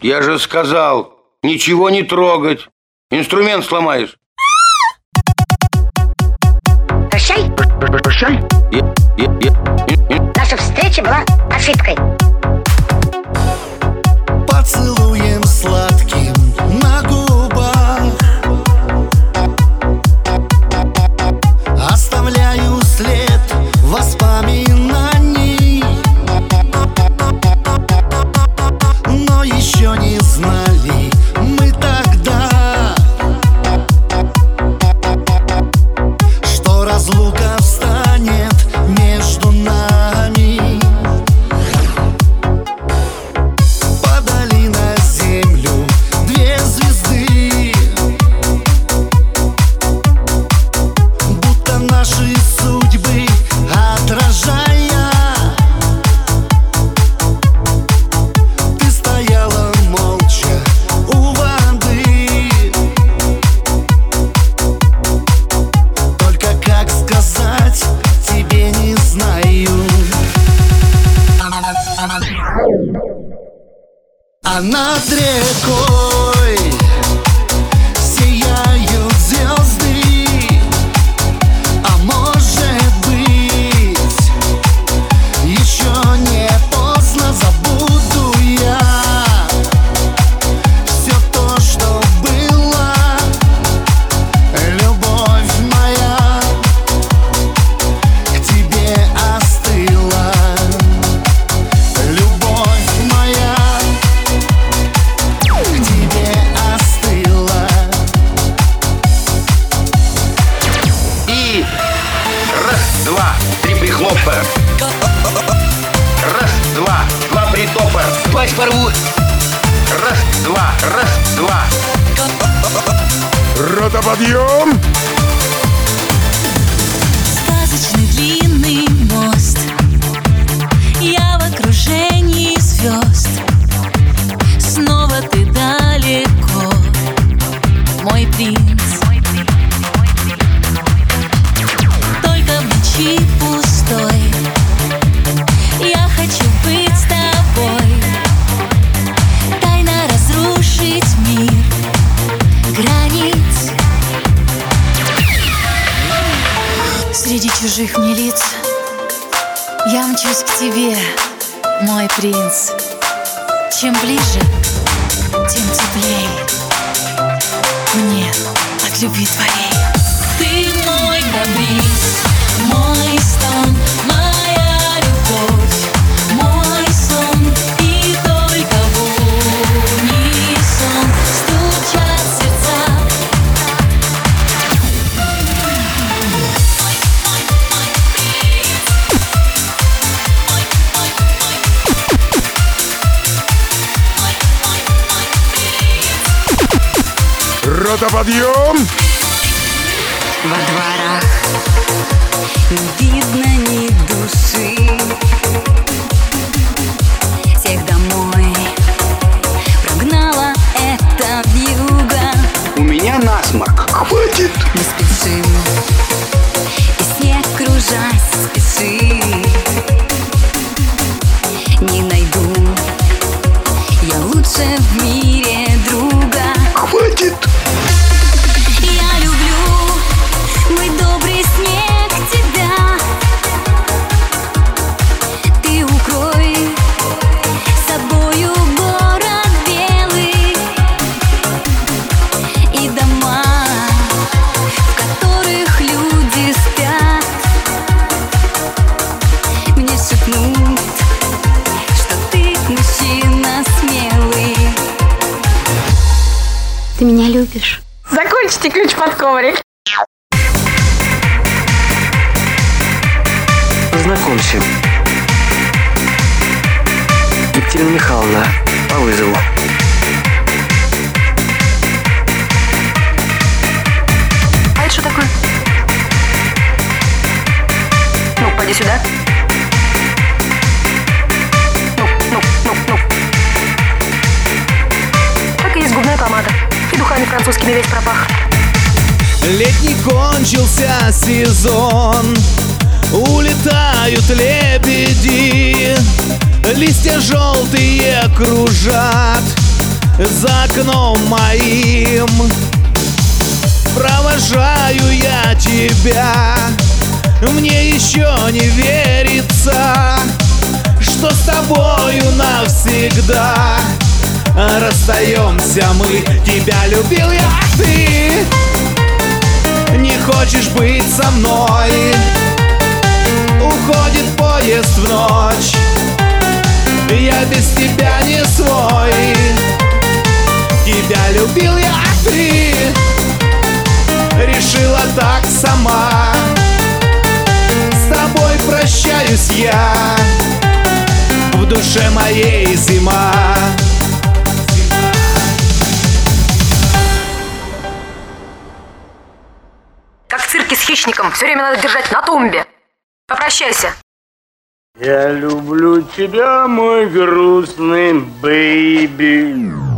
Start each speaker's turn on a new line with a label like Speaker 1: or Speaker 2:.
Speaker 1: Я же сказал, ничего не трогать. Инструмент сломаешь.
Speaker 2: Прощай,
Speaker 1: Прощай.
Speaker 2: Наша встреча была ошибкой.
Speaker 3: А над рекой
Speaker 1: три прихлопа. Раз, два, два притопа. Плащ порву. Раз, два, раз, два.
Speaker 4: Рота подъем!
Speaker 5: Чужих мне лиц. Я мчусь к тебе, мой принц. Чем ближе, тем теплей. Мне от любви твоей
Speaker 4: Рота подъем!
Speaker 6: Во дворах не видно ни души Всех домой прогнала эта вьюга
Speaker 1: У меня насморк. Хватит.
Speaker 6: Мы спешим И снег кружась спешит Не найду я лучше в мире любишь?
Speaker 7: Закончите ключ под коврик.
Speaker 8: Познакомься. Екатерина Михайловна, по вызову.
Speaker 7: А это что такое? Ну, поди сюда. Духами французскими весь пропах.
Speaker 9: Летний кончился сезон. Улетают лебеди. Листья желтые кружат За окном моим. Провожаю я тебя. Мне еще не верится Что с тобою навсегда Расстаемся мы. Тебя любил я, а ты Не хочешь быть со мной. Уходит поезд в ночь. Я без тебя не свой. Тебя любил я, а ты Решила так сама. С тобой прощаюсь я. В душе моей зима
Speaker 7: С хищником, все время надо держать на тумбе. Попрощайся.
Speaker 1: Я люблю тебя, мой грустный бэйби.